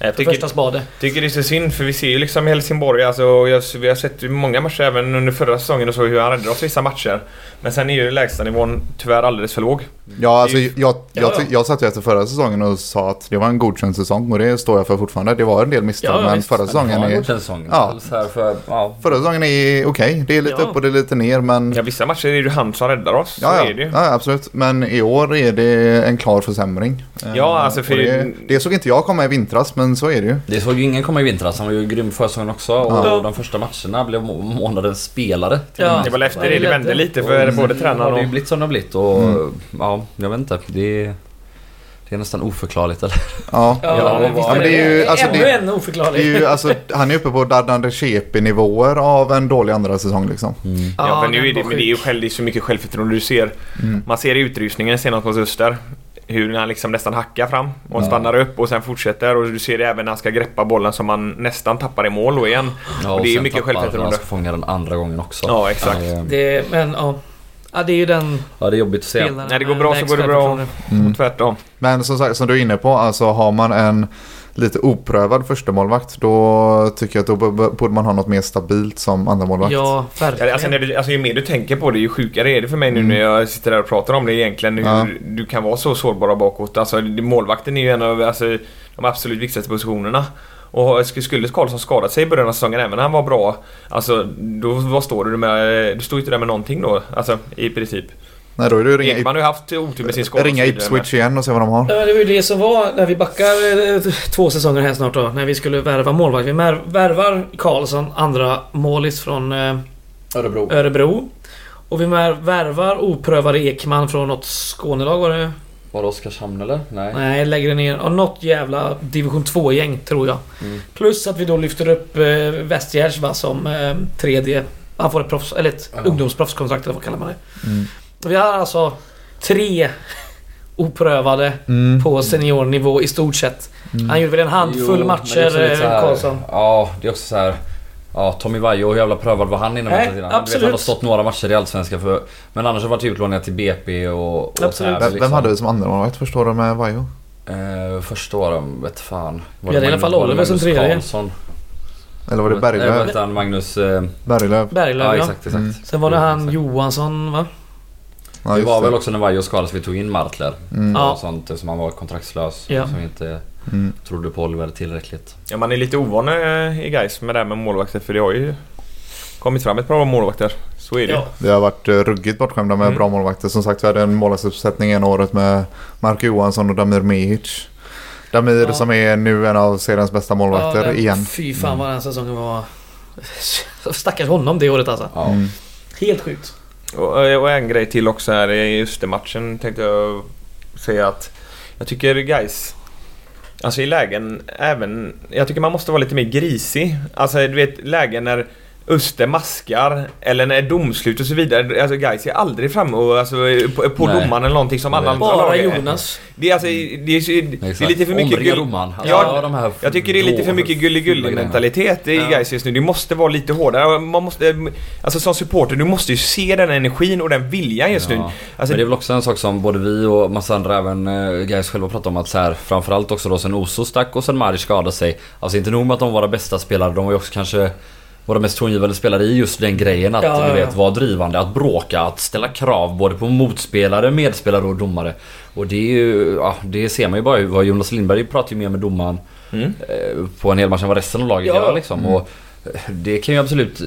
Jag för tycker, första spade. tycker det är så synd för vi ser ju liksom i Helsingborg, alltså, jag, vi har sett ju många matcher även under förra säsongen och så hur han räddade oss vissa matcher. Men sen är ju lägstanivån tyvärr alldeles för låg. Ja, alltså, är jag, jag, Ja, ja. jag satt ju efter förra säsongen och sa att det var en godkänd säsong och det står jag för fortfarande. Det var en del misstag Ja, ja, men visst. förra säsongen Ja, är... säsong. Ja. För, ja. Förra säsongen är okej. Det är lite Ja. upp och det är lite ner men... Ja, vissa matcher är det ju han som räddar oss. Ja, ja. är det ju. ja, absolut. Men i år är det en klar försämring. Ja, Eh, alltså, för- och det, det såg inte jag komma i vintras, men så är det ju. Det såg ju ingen komma i vintras. Han var ju grym förra säsongen också. Och Ja. de första matcherna blev må- månadens spelare. Ja. och med. Det var väl efter det det vände lite för både Ja, tränaren det har och... ju blivit som det har blivit och Mm. ja, jag vet inte. Det, det är nästan oförklarligt eller? Ja. (laughs) Ja, men ja, men det är ju- alltså, ännu det- en Det oförklarlig. är ju, alltså, han är uppe på Dardan Recepi-nivåer av en dålig andra säsong liksom. Ja, för nu är det, men det är ju själv, det är så mycket självförtroende du ser. Mm. Man ser i utrustningen senast mot Öster hur han liksom nästan hackar fram och Ja. stannar upp och sen fortsätter och du ser det även när han ska greppa bollen som han nästan tappar i mål och igen. Ja, och det är mycket tappar han självförtroende. ska fånga den andra gången också. Ja, exakt. Det, men ja. Ja, det är ju den Ja, det är jobbigt att se. När det går bra så lägst går det bra. självförtroende. Mm. Tvärtom. Men som sagt, som du är inne på, alltså har man en lite oprövad första målvakt då tycker jag att då borde man ha något mer stabilt som andra målvakt. Ja, verkligen. Ja, Alltså, när du, alltså, ju mer du tänker på det, ju sjukare är det för mig nu Mm. när jag sitter där och pratar om det egentligen. Hur Ja. du kan vara så sårbara bakåt. Alltså, målvakten är ju en av alltså, de absolut viktigaste positionerna. Och sk- skulle Karlsson skada sig i början av säsongen, även när han var bra, alltså då vad står du med? Du står ju inte där med någonting då, alltså i princip. Nej, då är det ringa, Ekman har ju haft otur med sin skada. ringa och Ipswich igen och se vad de har. Ja, det var ju det som var när vi backar eh, två säsonger här snart då. När vi skulle värva målvakt. Vi värvar Karlsson, andra målis från eh, Örebro. Örebro. Och vi värvar oprövade Ekman från något Skånelag var det? Var det Oskarshamn eller? Nej. Nej, lägger ner. Ja, något jävla division 2-gäng tror jag. Mm. Plus att vi då lyfter upp eh, Westgärds som eh, tredje... Han får ett proffs, eller ett Ja. ungdomsproffskontrakt eller vad kallar man det? Mm. Vi har alltså tre oprövade Mm. på seniornivå i stort sett. Mm. Han gjorde väl en handfull Jo, det matcher, eh, här- Karlsson. Ja, det är också så här. Ja, Tommy Vaiho, hur jävla prövad var han innan Nej, han in? Han, vet, absolut. han har stått några matcher i Allsvenskan för... Men annars har varit utlånad till BP och... och Absolut. så här, Vem, liksom. vem hade vi som andra målvakt första året med Vaiho? Eh, första åren, vet fan. Var Vi hade i alla fall det Oliver som. Karlsson? Eller var det Nej, Berglöf? vänta, Magnus... Eh, Berglöf? Berglöf ja, ja. exakt, exakt. Mm. Sen var det han Exakt. Johansson va? Ja, det var väl också när Vaiho skadades vi tog in Martler. Mm. Ja. Och sånt som han var kontraktslös. Ja. Som inte Mm. trodde på Oliver tillräckligt. Ja, man är lite ovan eh, i guys med det här med målvakter för det har ju kommit fram ett par målvakter. Så är det. Ja. Vi har varit eh, ruggigt bortskämda med Mm. bra målvakter. Som sagt, vi hade en målvaktsuppsättning ena året med Mark Johansson och Damir Mehic. Damir Ja. som är nu en av seriens bästa målvakter den- igen. Fy fan vad den säsongen var... (laughs) Stackars honom det året alltså. Ja. Mm. Helt sjukt. Och, eh, och en grej till också här i Östermatchen tänkte jag säga att jag tycker guys Alltså i lägen även... Jag tycker man måste vara lite mer grisig. Alltså du vet lägen när Öster maskar eller när domslut och så vidare. Alltså guys är aldrig framme och alltså, på, på Nej. domaren eller någonting som alla andra Bara. Jonas. Det är alltså... Det är, det är lite för mycket... Omringa gull- domaren. Ja, de här Jag tycker det är lite för mycket gullig mentalitet i Ja. guys just nu. Det måste vara lite hårdare. Man måste... Alltså som supporter, du måste ju se den energin och den viljan just nu. Ja. Alltså, Men det är väl också en sak som både vi och massa andra, även uh, guys själva pratar om att så här, framförallt också då sen Oso stack och sen Mari skadade sig. Alltså inte nog med att de var våra bästa spelare, de var ju också kanske våra mest tongivande spelare i just den grejen att Ja, ja, du vet vara drivande, att bråka, att ställa krav både på motspelare, medspelare och domare. Och det är ju, ja det ser man ju bara vad Jonas Lindberg pratar ju mer med domaren mm. eh, på en hel match än vad resten av laget Ja. gör liksom. Och eh, det kan ju absolut eh,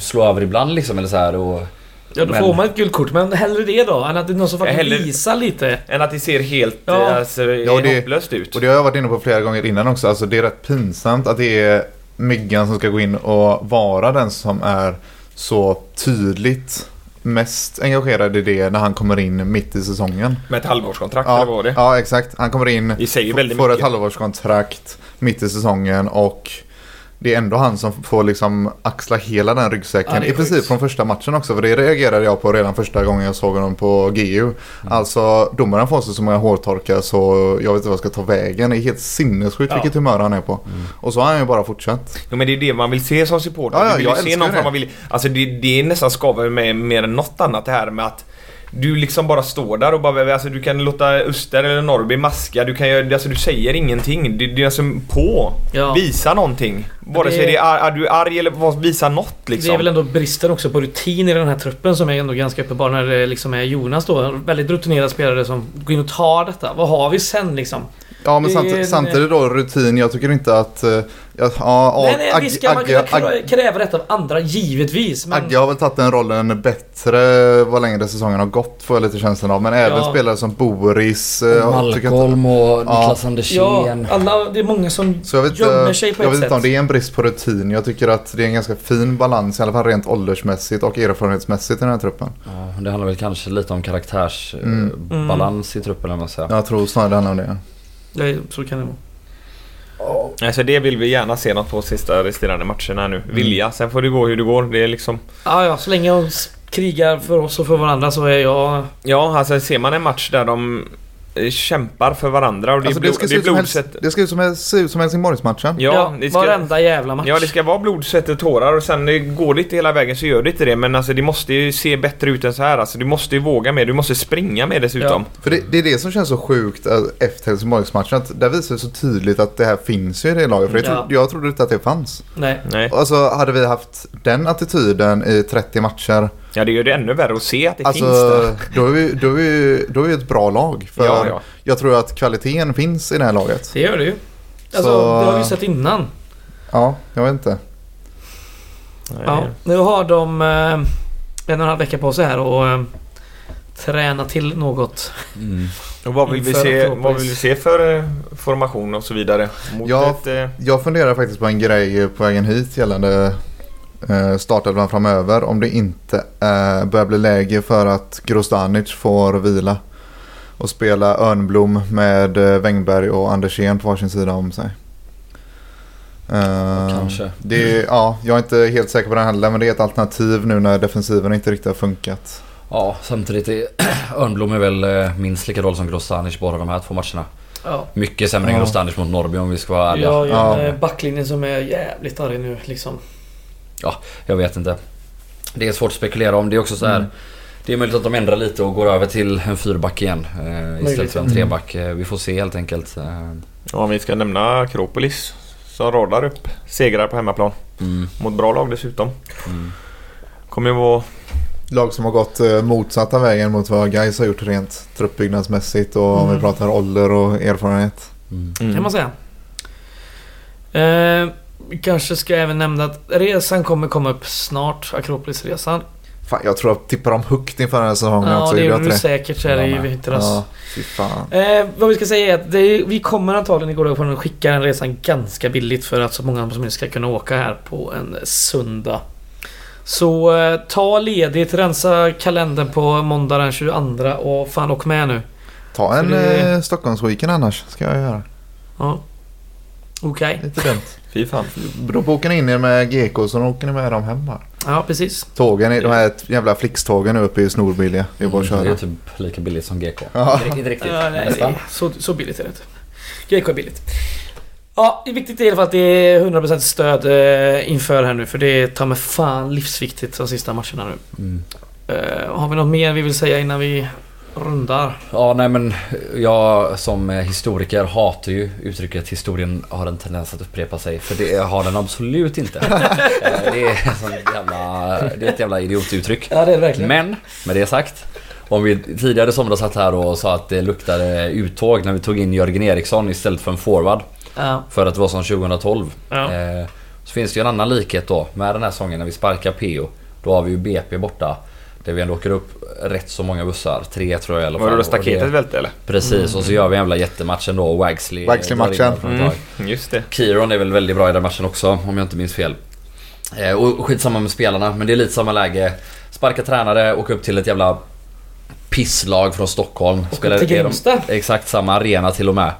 slå över ibland liksom eller så här och... Ja då Men- får man ett gult kort. Men hellre det då än att det är någon som faktiskt hellre- visar lite. Än att det ser helt Ja. alltså, Ja, det- hopplöst ut. Och det har jag varit inne på flera gånger innan också. Alltså det är rätt pinsamt att det är Myggan som ska gå in och vara den som är så tydligt mest engagerad i det när han kommer in mitt i säsongen. Med ett halvårskontrakt eller vad var det? ja exakt. Han kommer in, får ett halvårskontrakt mitt i säsongen och det är ändå han som får liksom axla hela den ryggsäcken. Ja, I princip från första matchen också. För det reagerade jag på redan första gången jag såg honom på GU. Mm. Alltså domaren får sig så många hårtorkar så jag vet inte vad jag ska ta vägen. Det är helt sinnessjukt Ja. vilket humör han är på. Mm. Och så har han ju bara fortsatt. Jo, men det är det man vill se som supporter. Ja, ja, du vill jag se någon det. form av. Alltså det, det är nästan skaver med mer än något annat det här med att du liksom bara står där och bara, alltså du kan låta Öster eller Norrby maska, du kan alltså du säger ingenting. Det, det är alltså på. Ja. Visa någonting. Vare sig det är, är du arg eller visa något liksom. Det är väl ändå bristen också på rutin i den här truppen som är ändå ganska uppenbar när det liksom är Jonas då. En väldigt rutinerad spelare som går in och tar detta. Vad har vi sen liksom? Ja men samt, är- samtidigt då rutin. Jag tycker inte att... eh, Ja, ja, nej, nej, visst ska man kunna kräva detta av andra, givetvis. Men... Agge har väl tagit den rollen bättre vad längre säsongen har gått får jag lite känslan av. Men även Ja. spelare som Boris. eh, Och att- Malcolm och Niklas Ja, Andersén. alla, det är många som Så jag vet, gömmer inte, sig på jag ett vet inte om det är en brist på rutin. Jag tycker att det är en ganska fin balans, i alla fall rent åldersmässigt och erfarenhetsmässigt i den här truppen. Ja, det handlar väl kanske lite om karaktärsbalans Mm. eh, balans i truppen eller man säger. Jag tror snarare det handlar om det. Nej, så kan det vara. Alltså det vill vi gärna se något på sista resterande matcherna nu. Vilja, sen får det gå hur det går. Det är liksom... Ja, ja, så länge de krigar för oss och för varandra så är jag... Ja, alltså ser man en match där de kämpar för varandra och det, Alltså, det, ska det se blodsätt. det ska ut som, se ut som Helsingborgsmatchen. Ja, det ska, varenda jävla match. ja, det ska vara blod, svett och tårar och sen det går det inte hela vägen så gör det inte det. Men alltså det måste ju se bättre ut än så här. Alltså du måste ju våga mer, du måste springa mer dessutom. För det, det är det som känns så sjukt eh, efter Helsingborgsmatchen. Att där visar det så tydligt att det här finns ju i det laget. För jag, Ja. trodde, jag trodde inte att det fanns. Nej. Nej. Alltså hade vi haft den attityden i 30 matcher. Ja, det gör det ännu värre att se att det Alltså finns där. då är, vi, då, är vi, då är vi ett bra lag. För Ja, ja. jag tror att kvaliteten finns i det här laget. Det gör det ju. Alltså, Så- det har vi sett innan. Ja, jag vet inte. Ja, nu har de eh, en och en halv vecka på sig här och eh, träna till något. Mm. Och vad vill, vi se, vad vill vi se för eh, formation och så vidare? Mot Ja. ett, eh, Jag funderar faktiskt på en grej på vägen hit gällande startelvan framöver. Om det inte eh, börjar bli läge för att Grostanic får vila. Och spela Örnblom med eh, Wängberg och Andersén på varsin sida om sig. Eh, Kanske. Det är, ja, jag är inte helt säker på den heller men det är ett alternativ nu när defensiven inte riktigt har funkat. Ja, samtidigt är (clears throat) Örnblom är väl eh, minst lika dålig som Grostanic båda de här två matcherna. Ja. Mycket sämre än Ja. Grostanic mot Norrby om vi ska vara ärliga. Ja. en eh, backlinje som är jävligt arg nu liksom. Jag vet inte. Det är svårt att spekulera om. Det är också så här. Mm. Det är möjligt att de ändrar lite och går över till en fyrback igen. Eh, istället för en ja. treback. Eh, vi får se helt enkelt. Eh, ja, om vi ska nämna Akropolis. Som radar upp segrar på hemmaplan. mm, Mot bra lag dessutom. mm. Kommer ju vara... Lag som har gått eh, motsatta vägen mot vad Gais har gjort rent truppbyggnadsmässigt och om vi Mm. pratar ålder och erfarenhet. Mm. Kan man säga. Eh, vi kanske ska även nämna att resan kommer komma upp snart. Akropolisresan. Fan, jag tror jag tippar dem högt inför den här säsongen Ja, också. det gjorde jag du säkert så är det Jag i vintras. Ja, fy fan. Eh, vad vi ska säga är att är, vi kommer antagligen igår på att skicka den resan ganska billigt för att så många som möjligt ska kunna åka här på en söndag. Så eh, ta ledigt, rensa kalendern på måndag den 22 och fan åk med nu. Ta en det- eh, Stockholmsweekend annars, ska jag göra. Ja. Okej. Lite dumt. Fy fan. Då åker ni in er med GK så åker ni med dem hem bara. Ja, precis. Tågen, är- de här jävla Flixtågen uppe i snorbilliga. Det är bara att Det är köra. typ lika billigt som GK. Ja. Inte, inte riktigt, Ja, nej, så, så billigt är det inte. GK är billigt. Ja, det är viktigt i alla fall att det är 100% stöd eh, inför här nu för det tar med fan livsviktigt de sista matcherna nu. Mm. Eh, har vi något mer vi vill säga innan vi rundar? Ja, nej men jag som historiker hatar ju uttrycket historien har en tendens att upprepa sig. För det har den absolut inte. (laughs) Eh, det, är jävla, det är ett jävla idiotuttryck. Ja, det är det verkligen. Men, med det sagt. Om vi tidigare somras satt här och sa att det luktade uttåg när vi tog in Jörgen Eriksson istället för en forward. Ja, För att det var som 2012. ja. Eh, så finns det ju en annan likhet då med den här säsongen när vi sparkar PO. Då har vi ju BP borta. Där vi ändå åker upp rätt så många bussar. Tre tror jag i alla fall. Var det då staketet välte eller? Precis, och så gör vi en jävla jättematchen då. Wagsley Wagsley-matchen. Mm, just det. Kieron är väl väldigt bra i den matchen också om jag inte minns fel. Eh, och skitsamma med spelarna, men det är lite samma läge. Sparka tränare, åka upp till ett jävla pisslag från Stockholm. Spelar- till är de- Grimsta. Exakt samma arena till och med.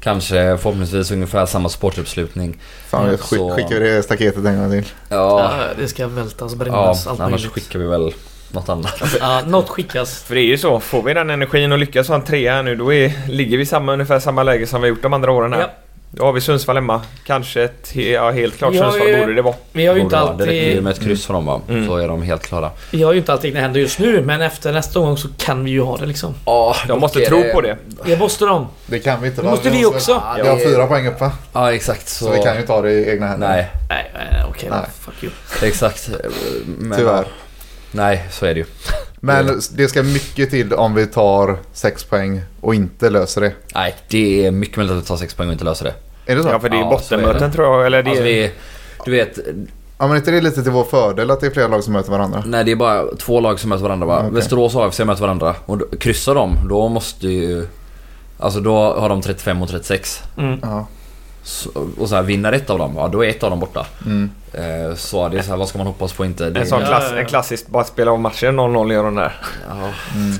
Kanske förhoppningsvis ungefär samma sportuppslutning. Fan, Så- skickar vi det staketet en gång till. Ja, Ja, det ska vältas, ja brännas, allt annars möjligt. skickar vi väl något annat. Ja, något skickas. För det är ju så, får vi den energin och lyckas ha en trea nu då är, ligger vi samma, ungefär samma läge som vi gjort de andra åren här. Ja. Då har vi Sundsvall hemma. Kanske ett, ja helt klart Sundsvall ju- borde det vara. Vi har ju inte vara. Det räcker ju alltid... med ett kryss för dem va? Mm. Så är de helt klara. Vi har ju inte alltid egna händer just nu, men efter nästa gång så kan vi ju ha det liksom. Ja, De måste tro på det. Det måste de. Det kan vi inte. Det måste vi också. Vi har fyra poäng upp va? Ja exakt. Så, Så vi kan ju ta det i egna händer. Nej, Nej, okej. Nej. Fuck you. exakt. Men, Tyvärr. Nej, så är det ju. Men det ska mycket till om vi tar sex poäng och inte löser det. Nej, det är mycket möjligt att vi tar sex poäng och inte löser det. Är det så? Ja för det är Ja, är bottenmöten det. tror jag. Eller det Alltså är... vi, du vet, Ja men inte det är lite till vår fördel att det är flera lag som möter varandra? nej det är bara två lag som möter varandra va? Okej. Västerås och AFC möter varandra. Och då, kryssar de, då måste ju... Alltså då har de 35 och 36. Mm. Ja. Och så här, vinner ett av dem, ja då är ett av dem borta. Mm. Eh, så det är så här, vad ska man hoppas på inte? Det, En sån klass, ja, klassisk bara spela av matchen 0-0 gör de där. ja, Mm.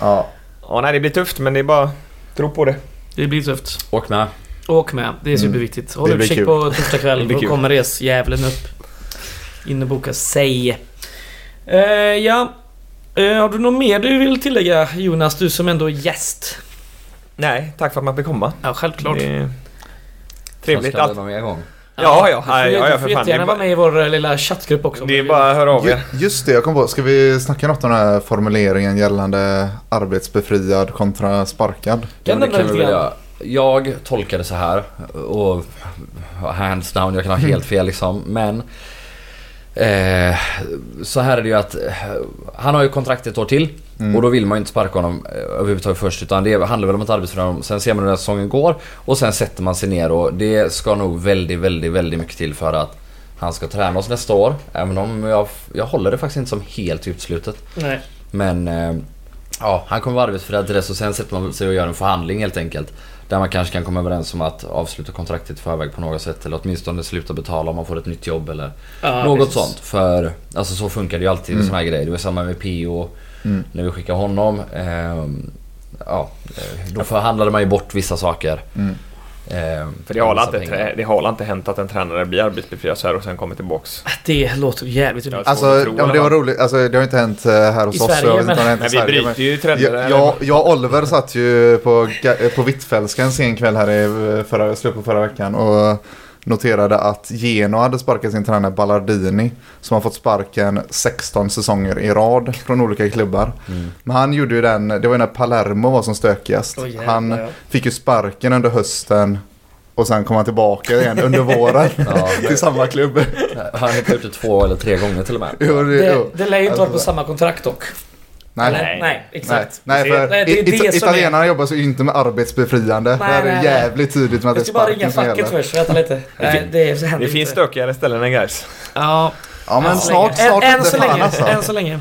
Ja. Ja nej det blir tufft men det är bara tro på det. Det blir tufft. åk med. Åk med. Det är Mm. superviktigt. Håll utkik kul. på torsdag kväll. (laughs) Då kommer resjävlen upp. In och boka sig. Eh, ja. Eh, har du något mer du vill tillägga Jonas, du som ändå är gäst? Nej, tack för att man fick komma. Ja, självklart. Det Trevligt. Allt. någon gång? Ja, ja, ja, ja, ja, du får för fan. Jättegärna är vara bara- med i vår eh, lilla chattgrupp också. Det är bara att höra av er. Ju- Just det, jag kom på. Ska vi snacka något om den här formuleringen gällande arbetsbefriad kontra sparkad? Men det kan vi väl göra. Jag tolkar det så här och hands down, jag kan ha helt fel liksom. Men eh, så här är det ju att eh, han har ju kontrakt ett år till. Mm. Och då vill man ju inte sparka honom eh, överhuvudtaget först utan det handlar väl om ett arbetsförhållande. Sen ser man hur den här säsongen går och sen sätter man sig ner och det ska nog väldigt, väldigt, väldigt mycket till för att han ska träna oss nästa år. Även om jag, jag håller det faktiskt inte som helt uteslutet. Nej. Men eh, ja, han kommer vara arbetsfri till dess och sen sätter man sig och gör en förhandling helt enkelt. Där man kanske kan komma överens om att avsluta kontraktet i förväg på något sätt. Eller åtminstone sluta betala om man får ett nytt jobb eller Ja, något precis. sånt. För alltså så funkar det ju alltid med såna här grejer. Det var samma med Pio Mm. när vi skickade honom. Ehm, ja, eh, då förhandlade man ju bort vissa saker. Mm. Ehm, För det har, inte, det har inte hänt att en tränare blir arbetsbefriad så här och sen kommer tillbaks. Det låter jävligt. Ja, Alltså, tro, ja, men det var roligt. Alltså, det har inte hänt eh, här hos I oss. Sverige, Men vi Sverige, bryter ju trender. Jag, jag, jag och Oliver satt ju på, på Hvitfeldtska en sen kväll här i förra, slutet på förra veckan och noterade att Geno hade sparkat sin tränare Ballardini som har fått sparken 16 säsonger i rad från olika klubbar. Mm. Men han gjorde ju den, det var ju när Palermo var som stökigast. Åh, jävlar, han ja. fick ju sparken under hösten och sen kom han tillbaka igen under våren (laughs) Ja, (laughs) till samma klubb. Han har gjort det två eller tre gånger till och med. Jo, det, Det, jo. det lär ju inte vara på Alltså, samma kontrakt dock. Nej, Eller? nej. exakt. Nej, för Nej, det är det ita- som är- italienarna jobbar så inte med arbetsbefriande. Nej, det är nej, nej. jävligt tydligt med att det Jag är ska bara ringa sparken som facket gäller. först, vänta lite. Nej, det, händer Det finns stökigare ställen än guys. Ja, Ja, men snart, snart än, än så länge. alltså. Än så länge.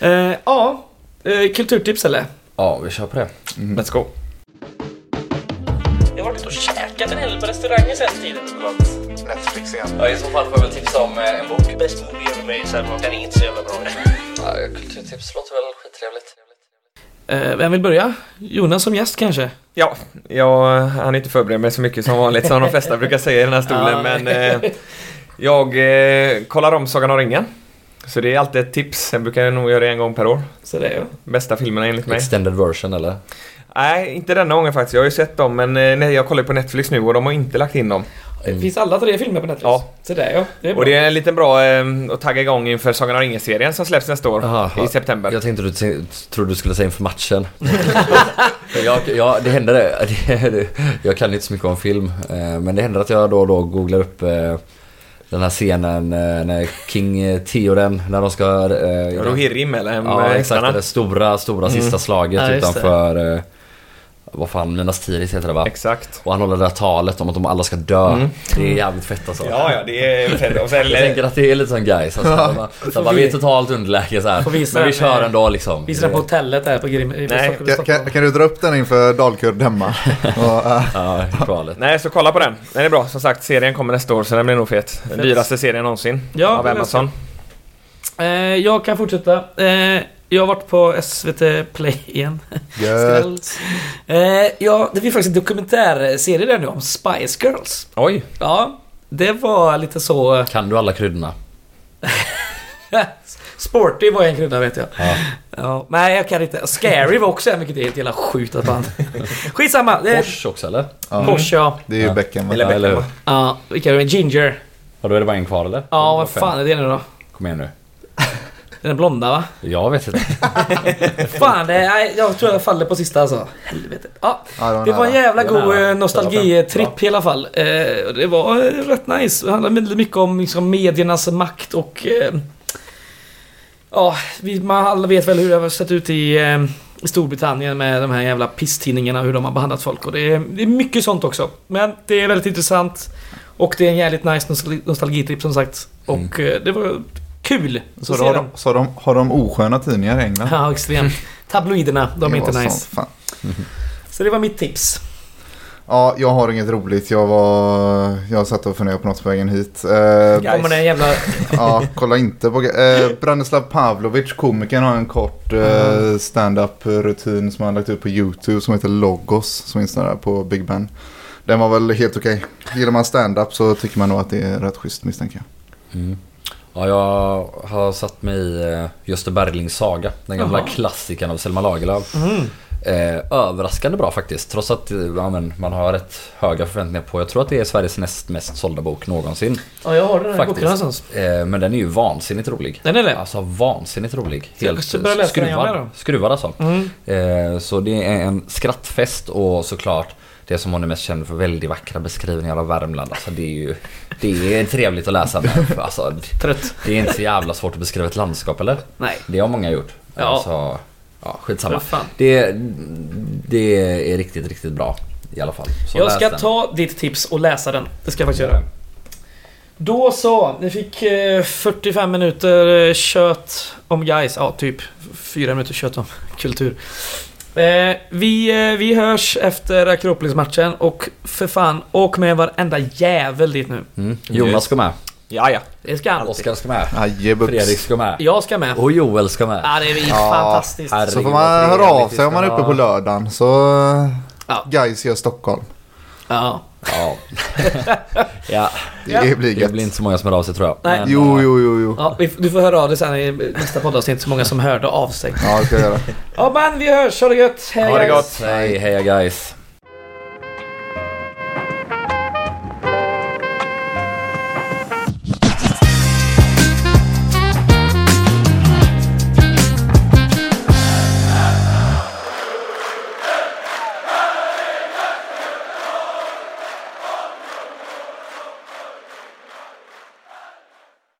Eh, ja, eh, kulturtips eller? Ja, vi kör på det. Let's go. Jag har varit och käkat en hel del på restauranger sen tiden. Netflix igen. Ja, I så fall får jag väl tipsa om eh, en bok. Bäst movie ever made, sen den är inte så jävla bra. Ja, kulturtips låter väl skittrevligt. Eh, vem vill börja? Jonas som gäst kanske? Ja, jag hann inte förbereda mig så mycket som vanligt som de flesta brukar säga i den här stolen. Men eh, jag eh, kollar om Sagan om ringen. Så det är alltid ett tips. Sen brukar jag nog göra det en gång per år. Så det är jag. Bästa filmerna enligt mig. Extended version eller? Nej, inte denna gången faktiskt. Jag har ju sett dem men eh, nej, jag kollar ju på Netflix nu och de har inte lagt in dem. Det finns alla tre filmer på Netflix. Ja. Så det är jag. Det är bra. Och det är en liten bra eh, att tagga igång inför Sagan om ringen-serien som släpps nästa år Aha, i september. Jag tänkte du trodde du skulle säga inför matchen. (laughs) (laughs) jag, jag, det händer (laughs) det. Jag kan inte så mycket om film. eh, Men det händer att jag då och då googlar upp eh, den här scenen eh, när King eh, Theoden, när de ska... eh, Rohirrim eller Ja exakt, det stora, stora sista slaget Ja, just det. Vad fan, Minas Tirith heter det va? Exakt. Och han håller det där talet om att de alla ska dö. Mm. Det är jävligt fett alltså. Ja, ja, det är fett. Och sen, Jag tänker att det är lite sån guys. Alltså, ja. så bara, vi är totalt underläge så här. Visa Men vi kör ändå liksom. Visar den på hotellet där på Grim... Nej, Stockholm- Kan, kan, kan du dra upp den inför Dalkurd hemma? (laughs) Och, äh, Ja, kvalet. Nej, så kolla på den. Den är bra. Som sagt, serien kommer nästa år så den blir nog fet. Den dyraste serien någonsin. Ja, av det Amazon. Eh, jag kan fortsätta. Eh, jag har varit på SVT Play igen. gött. Eh, ja, det finns faktiskt en dokumentärserie där nu om Spice Girls. Oj! Ja, det var lite så... Kan du alla kryddorna? (laughs) Sporty var en krydda vet jag. Ja. Ja, nej, jag kan inte. Scary var också en mycket helt jävla sjukt att band. (laughs) Skitsamma. Det är Porsche också eller? Ja, Porsche, ja. det är ju Ja. Beckham. Eller Ja, eller Beckham? Ja, vilka är det? Ginger. Då är det bara en kvar eller? Ja, vad fan är det nu då? Kom igen nu. Den är blonda va? Jag vet inte. (laughs) Fan, det är, jag tror jag faller på sista alltså. Helvete. Ja, Ja, det var en jävla god eh, nostalgitripp i alla fall. Eh, och Det var eh, rätt nice. Det handlade väldigt mycket om liksom, mediernas makt och... Ja, vi, man alla vet väl hur det har sett ut i, i Storbritannien med de här jävla pisstidningarna, hur de har behandlat folk. Och det är, det är mycket sånt också. Men det är väldigt intressant. Och det är en jävligt nice nostalgi- nostalgitripp som sagt. Och eh, det var kul. Så, se har, den. de, så har, de, har de osköna tidningar i England? Ja, extremt. Tabloiderna, de är inte nice. sånt, fan. Så det var mitt tips. Ja, jag har inget roligt. Jag var... Jag satt och funderade på något på vägen hit. Eh, Kommer det en jävla... (laughs) ja, kolla inte på... Eh, Branislav Pavlovic, komikern, har en kort eh, stand-up rutin som han lagt ut på YouTube som heter Logos. Som finns där på Big Ben. Den var väl helt okej. Gillar man stand-up så tycker man nog att det är rätt schysst misstänker jag. Mm. Ja, jag har satt mig i eh, Gösta Berlings saga. Den gamla Jaha. klassikern av Selma Lagerlöf. Mm. Eh, överraskande bra faktiskt. Trots att eh, ja, men, man har rätt höga förväntningar på. Jag tror att det är Sveriges näst mest sålda bok någonsin. Ja, jag har den här Faktiskt. boken någonstans. Eh, men den är ju vansinnigt rolig. Den är det? Alltså vansinnigt rolig. Igen skruvad. skruvad alltså. Mm. Eh, så det är en skrattfest och såklart det som hon är mest känd för väldigt vackra beskrivningar av Värmland. Alltså det är ju det är trevligt att läsa. Men, (laughs) alltså, Trött. det är inte så jävla svårt att beskriva ett landskap eller? Nej. Det har många gjort. Ja. Alltså, ja, skitsamma. Det, det är riktigt, riktigt bra i alla fall. Så Jag ska den. ta ditt tips och läsa den. Det ska jag faktiskt göra. Då så, ni fick eh, 45 minuter eh, kött om guys. Ja, typ 4 minuter kött om (laughs) kultur. Eh, vi, eh, vi hörs efter Akropolis-matchen och för fan, åk med varenda jävel dit nu. Mm. Jonas ska med. Ja, ja. Det ska han. Oskar ska med. Ajebux. Fredrik ska med. Jag ska med. Och Joel ska med. Ja, det är Ja, fantastiskt. herregud. Så får man höra av sig om man är uppe på lördagen. Så Ja. guys gör Stockholm. Ja. Ja. (laughs) ja. Det Ja. blir Det blir inte så många som hör av sig tror jag. Nej. Men, Jo, eh, jo, jo, jo. Ja, du får höra av dig sen i nästa poddavsnitt. Så många som hörde av sig. Ja, det ska jag göra. Ja, men vi hörs. Ha det gött. Hej, Ha det guys. gott. Hej, heja guys.